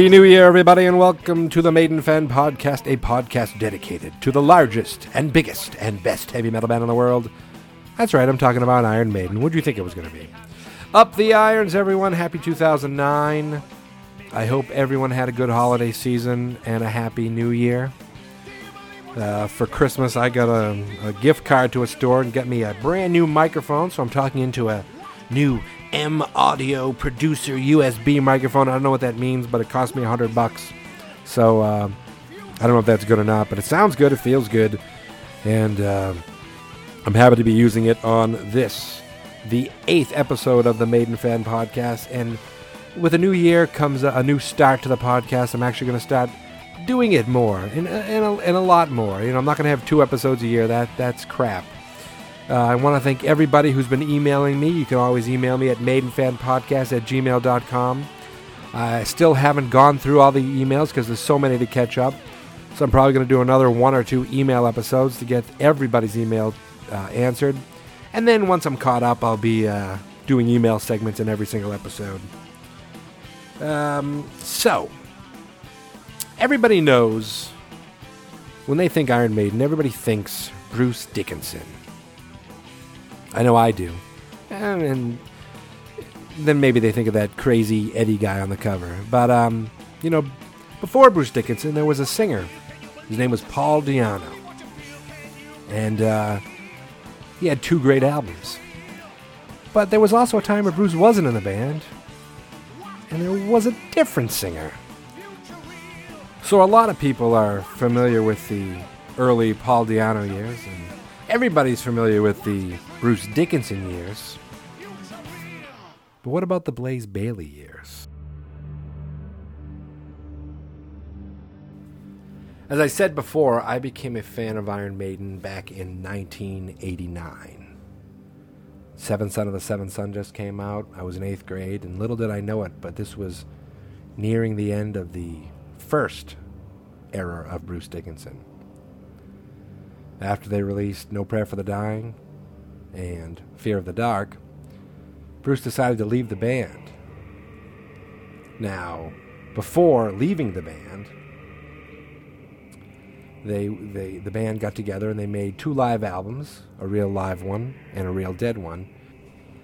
Happy New Year, everybody, and welcome to the Maiden Fan Podcast, a podcast dedicated to the largest and biggest and best heavy metal band in the world. That's right, I'm talking about Iron Maiden. What do you think it was going to be? Up the irons, everyone. Happy 2009. I hope everyone had a good holiday season and a happy new year. Uh, for Christmas, I got a, a gift card to a store and got me a brand new microphone, so I'm talking into a new M Audio Producer USB microphone. I don't know what that means, but it cost me a hundred bucks. So uh, I don't know if that's good or not, but it sounds good. It feels good, and uh, I'm happy to be using it on this, the eighth episode of the Maiden Fan Podcast. And with a new year comes a, a new start to the podcast. I'm actually going to start doing it more and, and, a, and a lot more. You know, I'm not going to have two episodes a year. That that's crap. Uh, I want to thank everybody who's been emailing me. You can always email me at maidenfanpodcast at gmail.com. I still haven't gone through all the emails because there's so many to catch up. So I'm probably going to do another one or two email episodes to get everybody's email uh, answered. And then once I'm caught up, I'll be uh, doing email segments in every single episode. Um, so, everybody knows when they think Iron Maiden, everybody thinks Bruce Dickinson. I know I do. And, and then maybe they think of that crazy Eddie guy on the cover. But, um, you know, before Bruce Dickinson, there was a singer. His name was Paul Di'Anno. And uh, he had two great albums. But there was also a time where Bruce wasn't in the band, and there was a different singer. So a lot of people are familiar with the early Paul Di'Anno years, and everybody's familiar with the Bruce Dickinson years. But what about the Blaze Bayley years? As I said before, I became a fan of Iron Maiden back in 1989. Seventh Son of the Seventh Son just came out. I was in eighth grade, and little did I know it, but this was nearing the end of the first era of Bruce Dickinson. After they released No Prayer for the Dying and Fear of the Dark, Bruce decided to leave the band. Now, before leaving the band, they, they the band got together and they made two live albums, a real live one and a real dead one.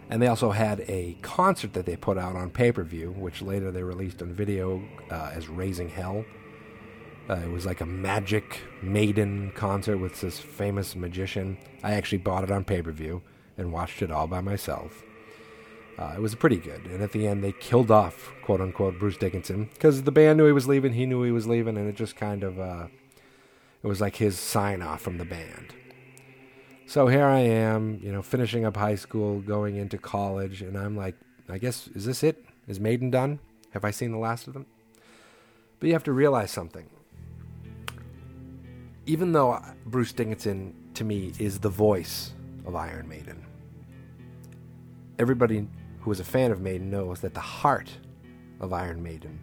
And they also had a concert that they put out on pay-per-view, which later they released on video uh, as Raising Hell. Uh, it was like a magic maiden concert with this famous magician. I actually bought it on pay-per-view and watched it all by myself. Uh, it was pretty good. And at the end, they killed off, quote unquote, Bruce Dickinson because the band knew he was leaving. He knew he was leaving, and it just kind of uh, it was like his sign off from the band. So here I am, you know, finishing up high school, going into college, and I'm like, I guess is this it? Is Maiden done? Have I seen the last of them? But you have to realize something. Even though Bruce Dickinson to me is the voice of Iron Maiden, everybody who is a fan of Maiden knows that the heart of Iron Maiden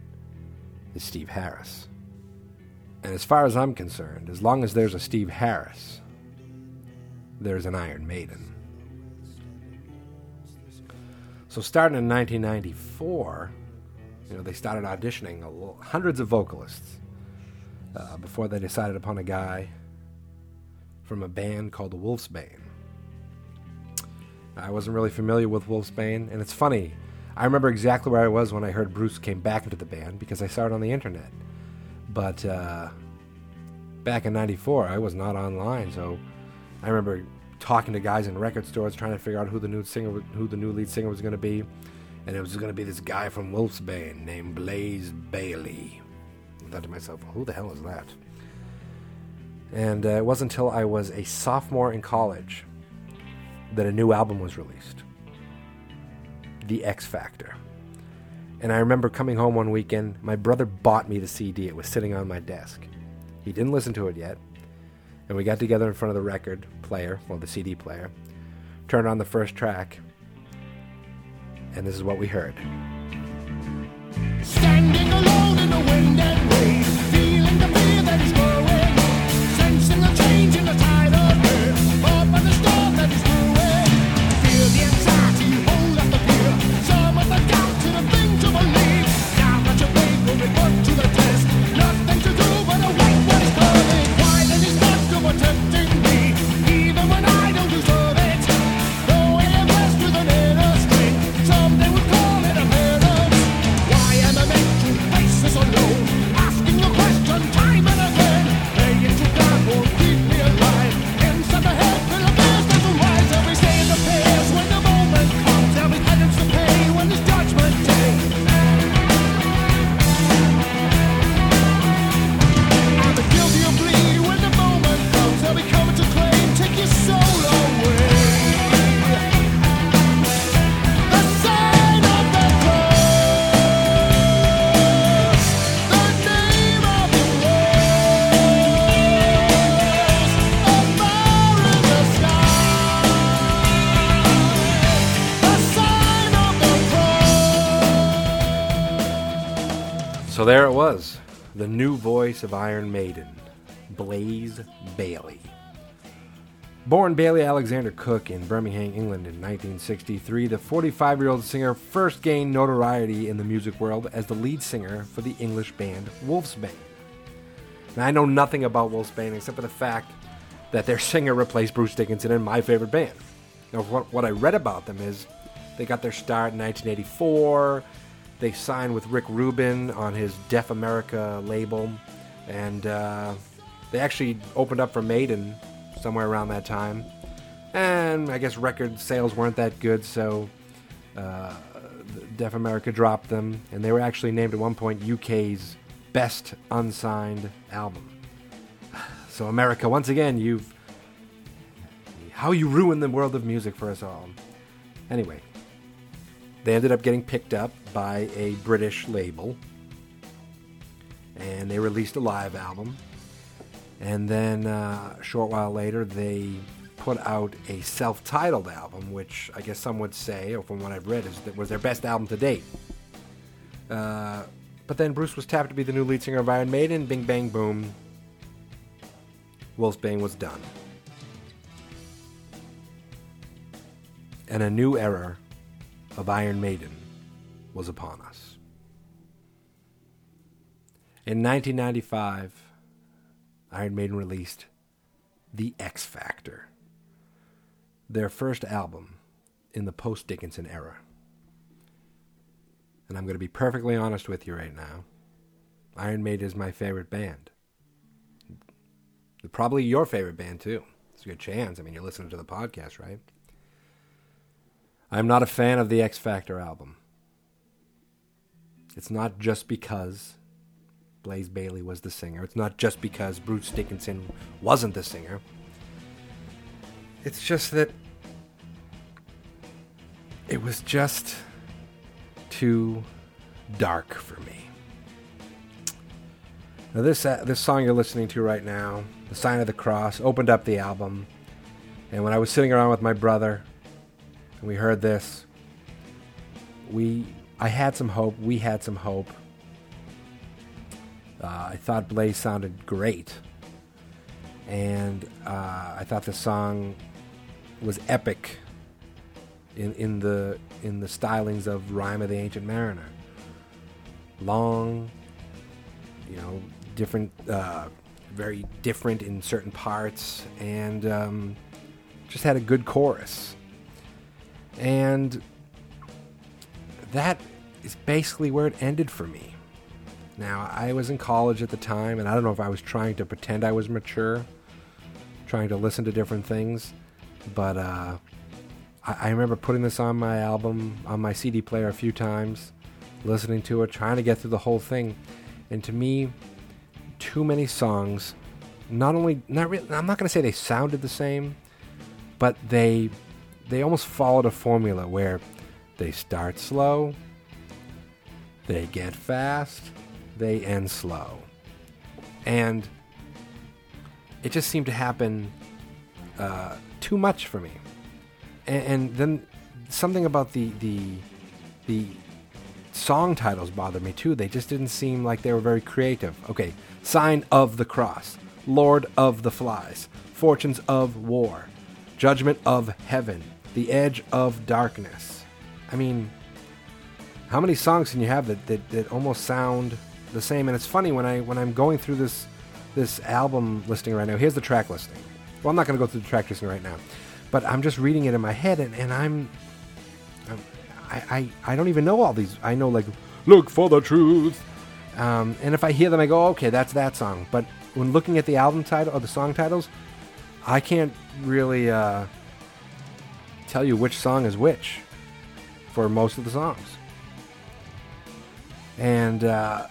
is Steve Harris. And as far as I'm concerned, as long as there's a Steve Harris, there's an Iron Maiden. So starting in 1994, you know, they started auditioning hundreds of vocalists uh, before they decided upon a guy from a band called the Wolfsbane. I wasn't really familiar with Wolfsbane, and it's funny. I remember exactly where I was when I heard Bruce came back into the band because I saw it on the internet. But uh, back in '94, I was not online, so I remember talking to guys in record stores trying to figure out who the new singer, who the new lead singer was going to be, and it was going to be this guy from Wolfsbane named Blaze Bayley. I thought to myself, who the hell is that? And uh, it wasn't until I was a sophomore in college that a new album was released The X Factor. And I remember coming home one weekend, my brother bought me the CD. It was sitting on my desk. He didn't listen to it yet. And we got together in front of the record player, well, the CD player, turned on the first track, and this is what we heard. Standing voice of Iron Maiden, Blaze Bayley. Born Bayley Alexander Cooke in Birmingham, England in 1963, the 45 year old singer first gained notoriety in the music world as the lead singer for the English band Wolfsbane. Now, I know nothing about Wolfsbane except for the fact that their singer replaced Bruce Dickinson in my favorite band. Now, what, what I read about them is they got their start in 1984. They signed with Rick Rubin on his Def America label, and uh, they actually opened up for Maiden somewhere around that time. And I guess record sales weren't that good, so uh, Def America dropped them, and they were actually named at one point UK's best unsigned album. So America, once again, you've how you ruined the world of music for us all. Anyway, they ended up getting picked up by a British label, and they released a live album. And then uh, a short while later, they put out a self-titled album, which I guess some would say, or from what I've read, is that was their best album to date. Uh, but then Bruce was tapped to be the new lead singer of Iron Maiden. Bing bang boom. Wolfsbane was done. And a new era of Iron Maiden was upon us. In 1995, Iron Maiden released The X Factor, their first album in the post Dickinson era. And I'm going to be perfectly honest with you right now. Iron Maiden is my favorite band. Probably your favorite band, too. It's a good chance. I mean, you're listening to the podcast, right? I'm not a fan of the X Factor album. It's not just because Blaze Bayley was the singer. It's not just because Bruce Dickinson wasn't the singer. It's just that it was just too dark for me. Now this uh, this song you're listening to right now, "The Sign of the Cross," opened up the album, and when I was sitting around with my brother, and we heard this, we I had some hope. We had some hope. Uh, I thought Blaze sounded great, and uh, I thought the song was epic in in the in the stylings of "Rime of the Ancient Mariner." Long, you know, different, uh, very different in certain parts, and um, just had a good chorus. And that is basically where it ended for me. Now, I was in college at the time, and I don't know if I was trying to pretend I was mature, trying to listen to different things, but uh, I, I remember putting this on my album, on my CD player a few times, listening to it, trying to get through the whole thing. And to me, too many songs, not only, not really, I'm not going to say they sounded the same, but they they almost followed a formula where they start slow, they get fast, they end slow. And it just seemed to happen uh, too much for me. And, and then something about the the the song titles bothered me too. They just didn't seem like they were very creative. Okay, Sign of the Cross, Lord of the Flies, Fortunes of War, Judgment of Heaven, The Edge of Darkness. I mean, how many songs can you have that, that, that almost sound the same? And it's funny when I when I'm going through this this album listing right now. Here's the track listing. Well, I'm not going to go through the track listing right now, but I'm just reading it in my head, and, and I'm, I'm I, I I don't even know all these. I know like look for the truth, um, and if I hear them, I go okay, that's that song. But when looking at the album title or the song titles, I can't really uh, tell you which song is which for most of the songs. And uh,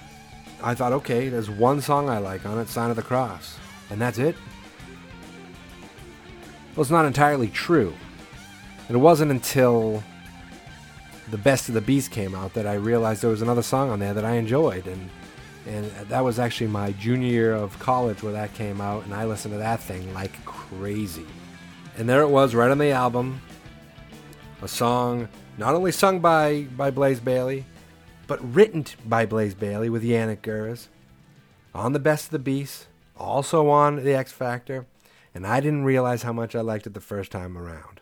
I thought, okay, there's one song I like on it, Sign of the Cross, and that's it. Well, it's not entirely true. It wasn't until the Best of the Beast came out that I realized there was another song on there that I enjoyed, and and that was actually my junior year of college where that came out, and I listened to that thing like crazy. And there it was, right on the album, a song not only sung by by Blaze Bayley, but written by Blaze Bayley with Janick Gers on the Best of the Beast, also on the X Factor, and I didn't realize how much I liked it the first time around.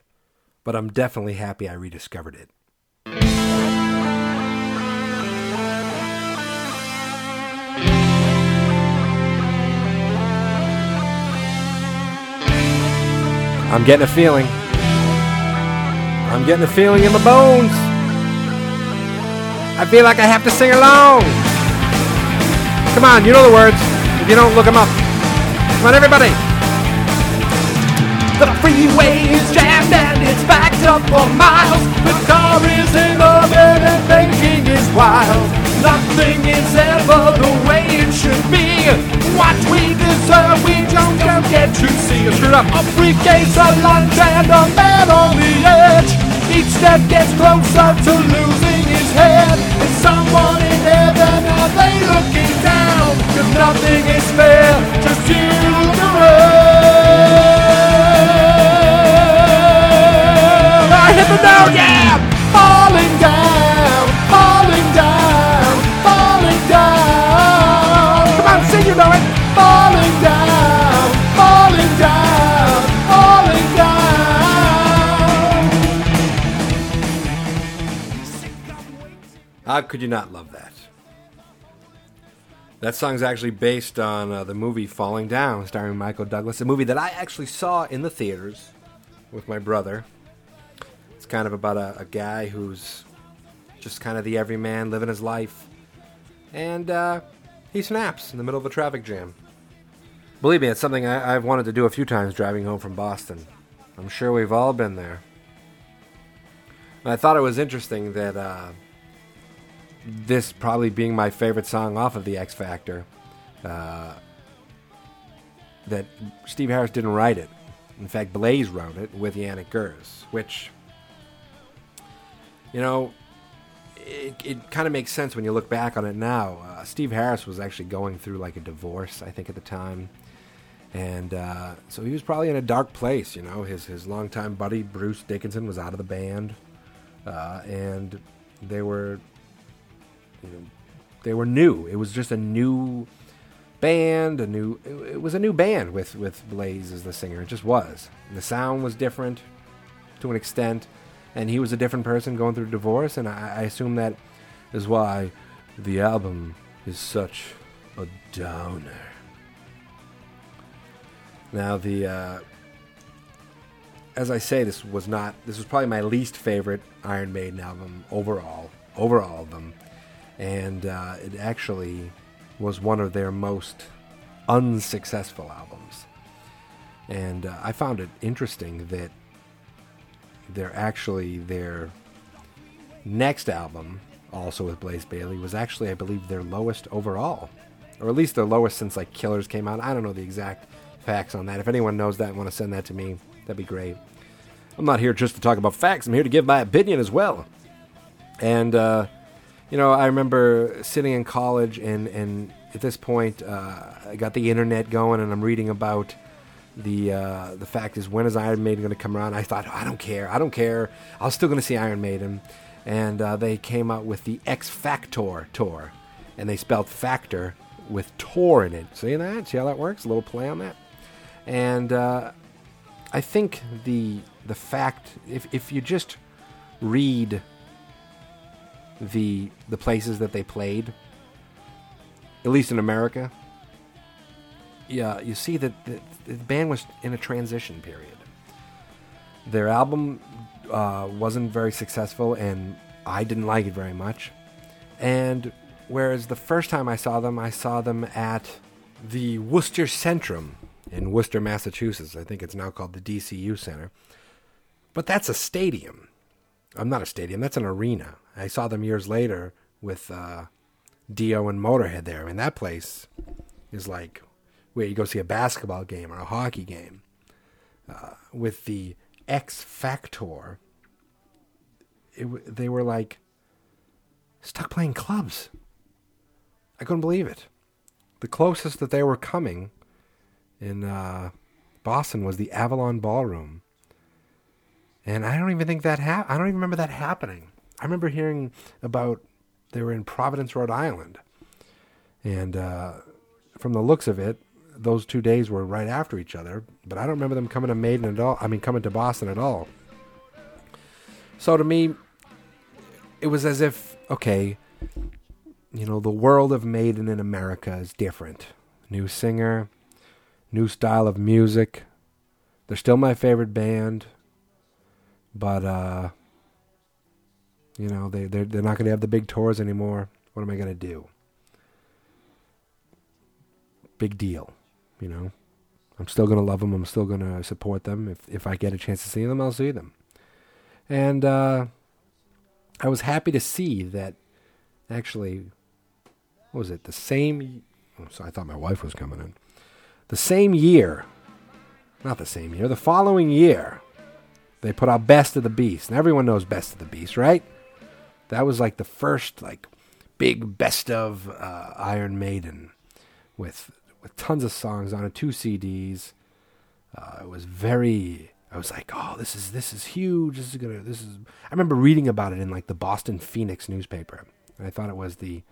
But I'm definitely happy I rediscovered it. I'm getting a feeling. I'm getting a feeling in my bones. I feel like I have to sing along. Come on, you know the words. If you don't, look them up. Come on, everybody. The freeway is jammed and it's backed up for miles. The car is in orbit and thinking is wild. Nothing is ever the way it should be. What we deserve, we don't, don't get to see. Screwed up. A briefcase, a lunch, and a man on the edge. Each step gets closer to losing head. Is someone in heaven? Are they looking down? Cause nothing is fair, just you look around. I hit the note, yeah! Falling down, How could you not love that? That song's actually based on uh, the movie Falling Down, starring Michael Douglas, a movie that I actually saw in the theaters with my brother. It's kind of about a, a guy who's just kind of the everyman living his life. And uh, he snaps in the middle of a traffic jam. Believe me, it's something I, I've wanted to do a few times driving home from Boston. I'm sure we've all been there. And I thought it was interesting that uh, this probably being my favorite song off of the X Factor, uh, that Steve Harris didn't write it. In fact, Blaze wrote it with Janick Gers, which, you know, it, it kind of makes sense when you look back on it now. Uh, Steve Harris was actually going through like a divorce, I think, at the time. And uh, so he was probably in a dark place, you know. His his longtime buddy Bruce Dickinson was out of the band, uh, and they were you know, they were new. It was just a new band, a new. It, was a new band with with Blaze as the singer. It just was. And the sound was different to an extent, and he was a different person going through divorce. And I, I assume that is why the album is such a downer. Now the. Uh, as I say, this was not. This was probably my least favorite Iron Maiden album overall. Overall of them and uh, it actually was one of their most unsuccessful albums. And uh, I found it interesting that they're actually their next album, also with Blaze Bayley, was actually, I believe, their lowest overall, or at least their lowest since like Killers came out. I don't know the exact facts on that. If anyone knows that and want to send that to me, that'd be great. I'm not here just to talk about facts. I'm here to give my opinion as well. And uh, you know, I remember sitting in college, and, and at this point, uh, I got the internet going, and I'm reading about the uh, the fact is, when is Iron Maiden going to come around? I thought, I don't care, I don't care. I was still going to see Iron Maiden, and uh, they came out with the X Factor tour, and they spelled factor with tour in it. See that? See how that works? A little play on that. And uh, I think the the fact, if if you just read the the places that they played, at least in America, yeah, you see that the, the band was in a transition period. Their album uh, wasn't very successful, and I didn't like it very much. And whereas the first time I saw them, I saw them at the Worcester Centrum in Worcester, Massachusetts. I think it's now called the DCU Center. But that's a stadium. I'm not a stadium. That's an arena. I saw them years later with uh, Dio and Motorhead there. I mean, that place is like where you go see a basketball game or a hockey game. Uh, with the X Factor, it, they were like stuck playing clubs. I couldn't believe it. The closest that they were coming in uh, Boston was the Avalon Ballroom. And I don't even think that ha- I don't even remember that happening. I remember hearing about they were in Providence, Rhode Island, and uh, from the looks of it, those two days were right after each other. But I don't remember them coming to Maiden at all. I mean, coming to Boston at all. So to me, it was as if okay, you know, the world of Maiden in America is different. New singer, new style of music. They're still my favorite band, but uh, you know they they're they're not going to have the big tours anymore. What am I going to do? Big deal, you know. I'm still going to love them. I'm still going to support them. If if I get a chance to see them, I'll see them. And uh, I was happy to see that. Actually, what was it? The same. Oh, so I thought my wife was coming in. The same year, not the same year, the following year, they put out Best of the Beast. And everyone knows Best of the Beast, right? That was like the first like big best of uh, Iron Maiden with with tons of songs on it, two CDs. Uh, it was very. I was like, oh, this is this is huge. This is gonna. This is. I remember reading about it in like the Boston Phoenix newspaper, and I thought it was the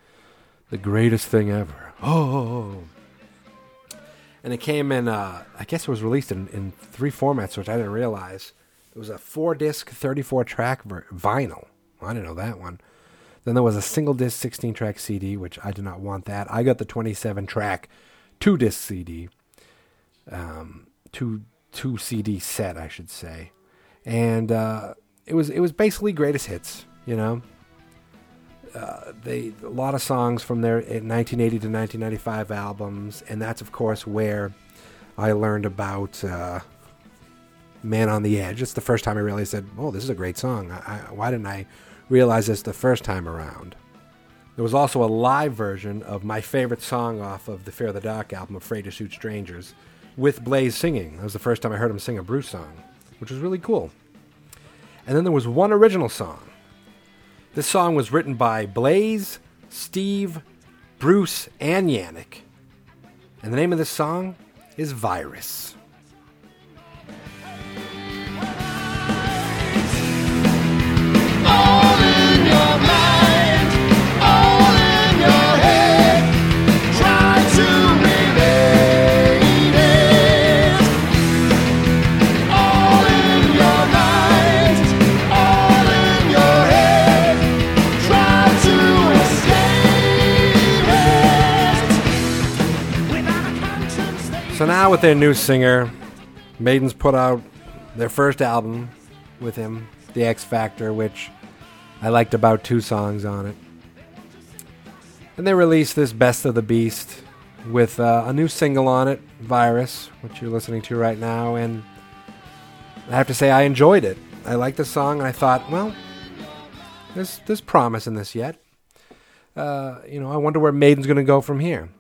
the greatest thing ever. Oh, and it came in. Uh, I guess it was released in, in three formats, which I didn't realize. It was a four disc, thirty four track ver- vinyl. I didn't know that one. Then there was a single disc, sixteen track CD, which I did not want that. I got the twenty seven track, two disc CD, um, two two CD set, I should say, and uh, it was it was basically greatest hits. You know, uh, they a lot of songs from their 1980 to 1995 albums, and that's of course where I learned about uh, "Man on the Edge." It's the first time I realized that oh, this is a great song. I, I, why didn't I realize this the first time around? There was also a live version of my favorite song off of the Fear of the Dark album, "Afraid to Shoot Strangers," with Blaze singing. That was the first time I heard him sing a Bruce song, which was really cool. And then there was one original song this song was written by Blaze, Steve, Bruce, and Janick. And the name of this song is Virus. So now with their new singer, Maiden's put out their first album with him, The X Factor, which I liked about two songs on it. And they released this Best of the Beast with uh, a new single on it, Virus, which you're listening to right now. And I have to say, I enjoyed it. I liked the song, and I thought, well, there's, there's promise in this yet. Uh, you know, I wonder where Maiden's going to go from here.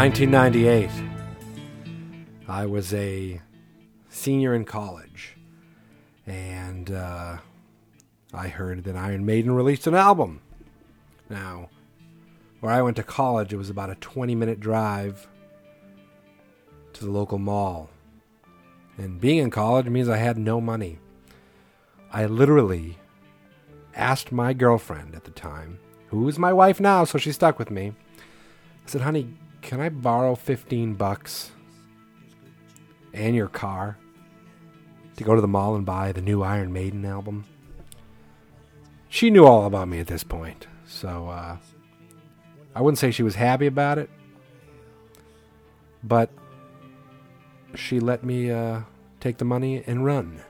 1998. I was a senior in college, and uh, I heard that Iron Maiden released an album. Now, where I went to college, it was about a 20 minute drive to the local mall. And being in college means I had no money. I literally asked my girlfriend at the time, who is my wife now, so she stuck with me. I said, honey, can I borrow 15 bucks and your car to go to the mall and buy the new Iron Maiden album? She knew all about me at this point, so uh, I wouldn't say she was happy about it, but she let me uh, take the money and run.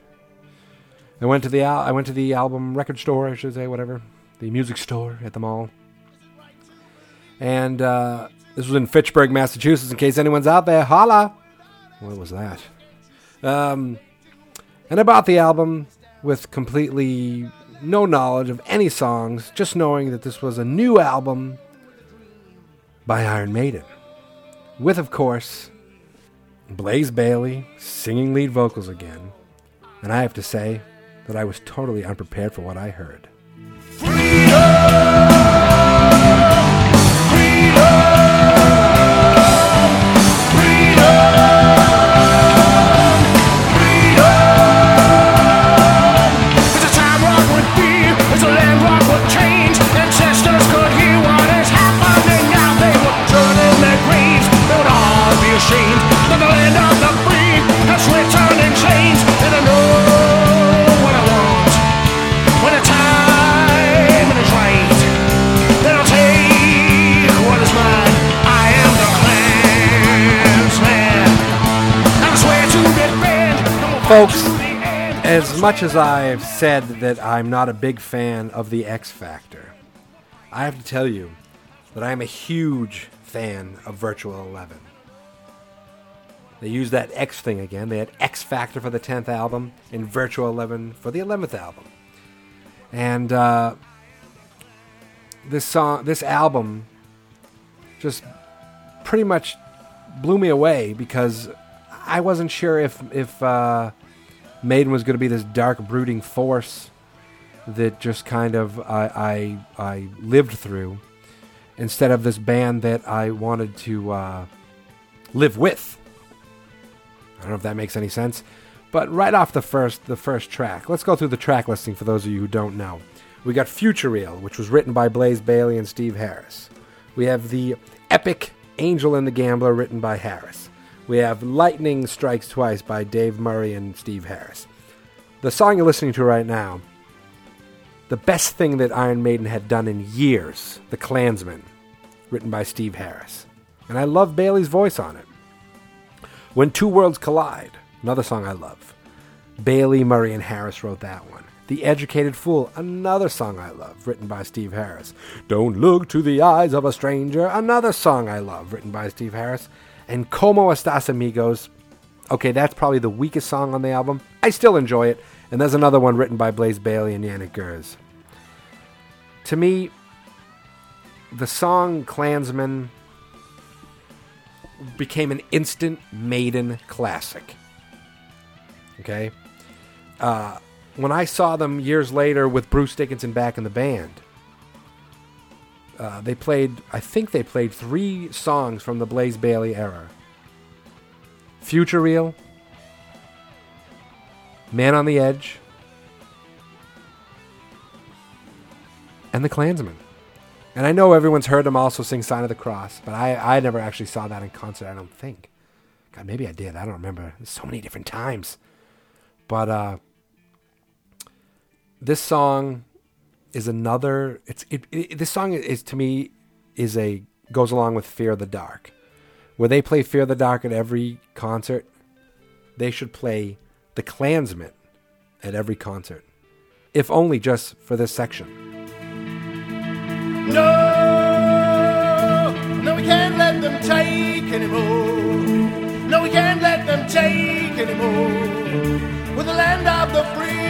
I went to the al- I went to the album record store, I should say, whatever, the music store at the mall, and uh, this was in Fitchburg, Massachusetts. In case anyone's out there, holla! What was that? Um, and I bought the album with completely no knowledge of any songs, just knowing that this was a new album by Iron Maiden, with, of course, Blaze Bayley singing lead vocals again. And I have to say that I was totally unprepared for what I heard. Folks. As much as I've said that I'm not a big fan of the X Factor, I have to tell you that I am a huge fan of Virtual Eleven. They used that X thing again. They had X Factor for the 10th album and Virtual Eleven for the 11th album. And uh, this song, this album, just pretty much blew me away because I wasn't sure if if uh, Maiden was going to be this dark, brooding force that just kind of I, I I lived through, instead of this band that I wanted to uh, live with. I don't know if that makes any sense, but right off the first the first track, let's go through the track listing for those of you who don't know. We got Futureal, which was written by Blaze Bayley and Steve Harris. We have the epic Angel and the Gambler, written by Harris. We have Lightning Strikes Twice by Dave Murray and Steve Harris. The song you're listening to right now, the best thing that Iron Maiden had done in years, The Klansman, written by Steve Harris. And I love Bayley's voice on it. When Two Worlds Collide, another song I love. Bayley, Murray, and Harris wrote that one. The Educated Fool, another song I love, written by Steve Harris. Don't Look to the Eyes of a Stranger, another song I love, written by Steve Harris. And Como Estas Amigos, okay, that's probably the weakest song on the album. I still enjoy it. And there's another one written by Blaze Bayley and Janick Gers. To me, the song Klansman became an instant Maiden classic. Okay? Uh, when I saw them years later with Bruce Dickinson back in the band, uh, they played, I think they played three songs from the Blaze Bayley era Futureal, Man on the Edge, and The Klansman. And I know everyone's heard them also sing Sign of the Cross, but I, I never actually saw that in concert, I don't think. God, maybe I did. I don't remember. So many different times. But uh, this song is another. It's it, it, This song is to me is a goes along with Fear of the Dark, where they play Fear of the Dark at every concert. They should play The Klansman at every concert, if only just for this section. No, no, we can't let them take anymore. No, we can't let them take anymore. We're the land of the free.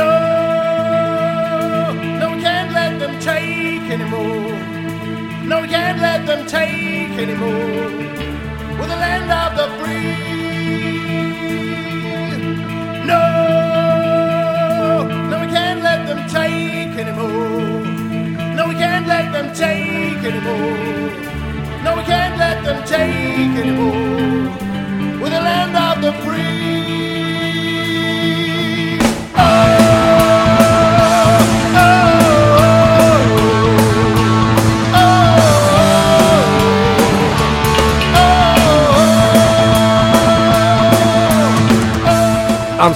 No, no, we can't let them take anymore. No, we can't let them take anymore. We're the land of the free. No, no, we can't let them take anymore. No, we can't let them take anymore. No, we can't let them take anymore.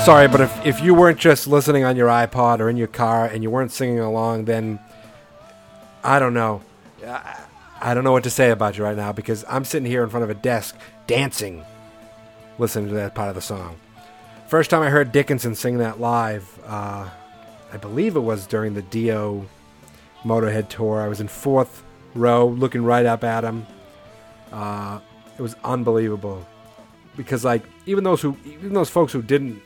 Sorry, but if, if you weren't just listening on your iPod or in your car and you weren't singing along, then I don't know. I, I don't know what to say about you right now because I'm sitting here in front of a desk dancing, listening to that part of the song. First time I heard Dickinson sing that live, uh, I believe it was during the Dio Motorhead tour. I was in fourth row, looking right up at him. Uh, it was unbelievable because, like, even those who, even those folks who didn't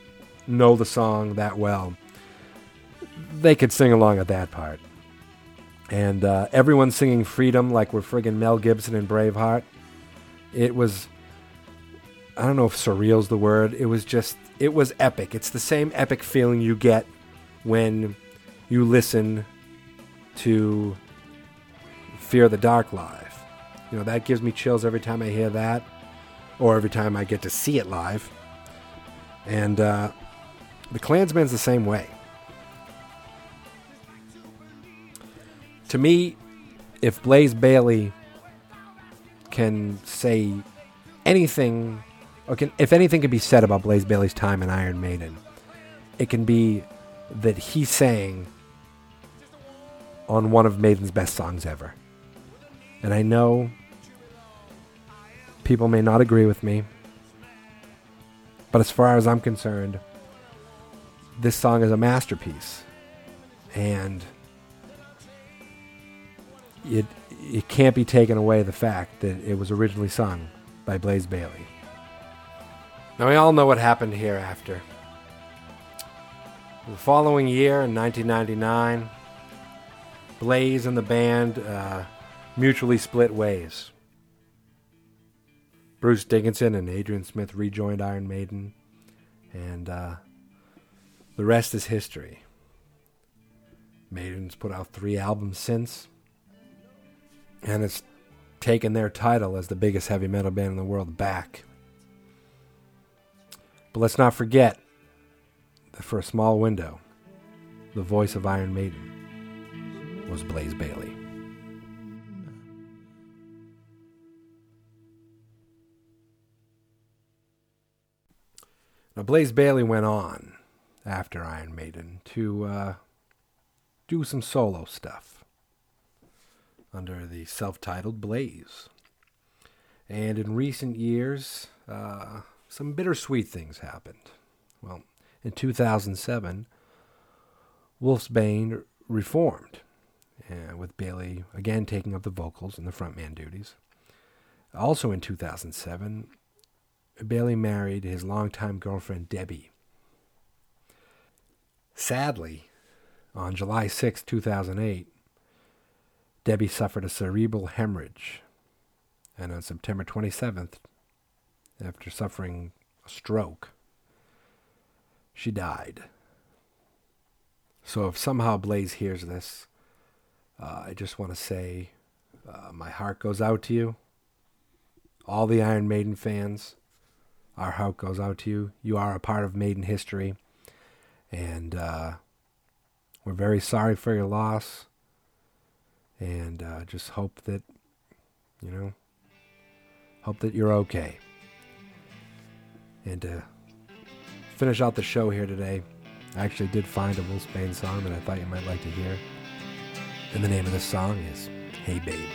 know the song that well, they could sing along at that part. And uh, everyone singing "Freedom" like we're friggin' Mel Gibson and Braveheart. It was, I don't know if surreal's the word. It was just, it was epic. It's the same epic feeling you get when you listen to Fear the Dark live. You know, that gives me chills every time I hear that, or every time I get to see it live. And uh, the Klansman's the same way. To me, if Blaze Bayley can say anything, or can, if anything can be said about Blaze Bayley's time in Iron Maiden, it can be that he sang on one of Maiden's best songs ever. And I know people may not agree with me, but as far as I'm concerned, this song is a masterpiece. And it it can't be taken away the fact that it was originally sung by Blaze Bayley. Now we all know what happened hereafter. The following year, in 1999, Blaze and the band uh, mutually split ways. Bruce Dickinson and Adrian Smith rejoined Iron Maiden, and uh, the rest is history. Maiden's put out three albums since, and it's taken their title as the biggest heavy metal band in the world back. But let's not forget that for a small window, the voice of Iron Maiden was Blaze Bayley. Now, Blaze Bayley went on after Iron Maiden to uh, do some solo stuff under the self titled Blaze. And in recent years, uh, some bittersweet things happened. Well, in 2007, Wolfsbane reformed, uh, with Bayley again taking up the vocals and the frontman duties. Also in 2007, Bayley married his longtime girlfriend Debbie. Sadly, on July 6, 2008, Debbie suffered a cerebral hemorrhage. And on September 27th, after suffering a stroke, she died. So if somehow Blaze hears this, uh, I just want to say uh, my heart goes out to you. All the Iron Maiden fans, our heart goes out to you. You are a part of Maiden history. And uh, we're very sorry for your loss. And uh, just hope that, you know, hope that you're okay. And to finish out the show here today, I actually did find a Wolfsbane song that I thought you might like to hear. And the name of the song is Hey Babe.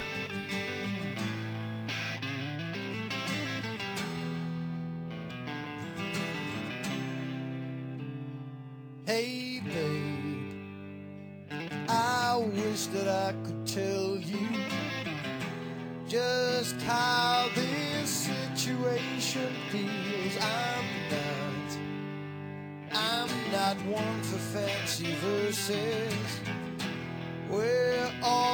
Hey, babe, I wish that I could tell you just how this situation feels. I'm not, I'm not one for fancy verses where all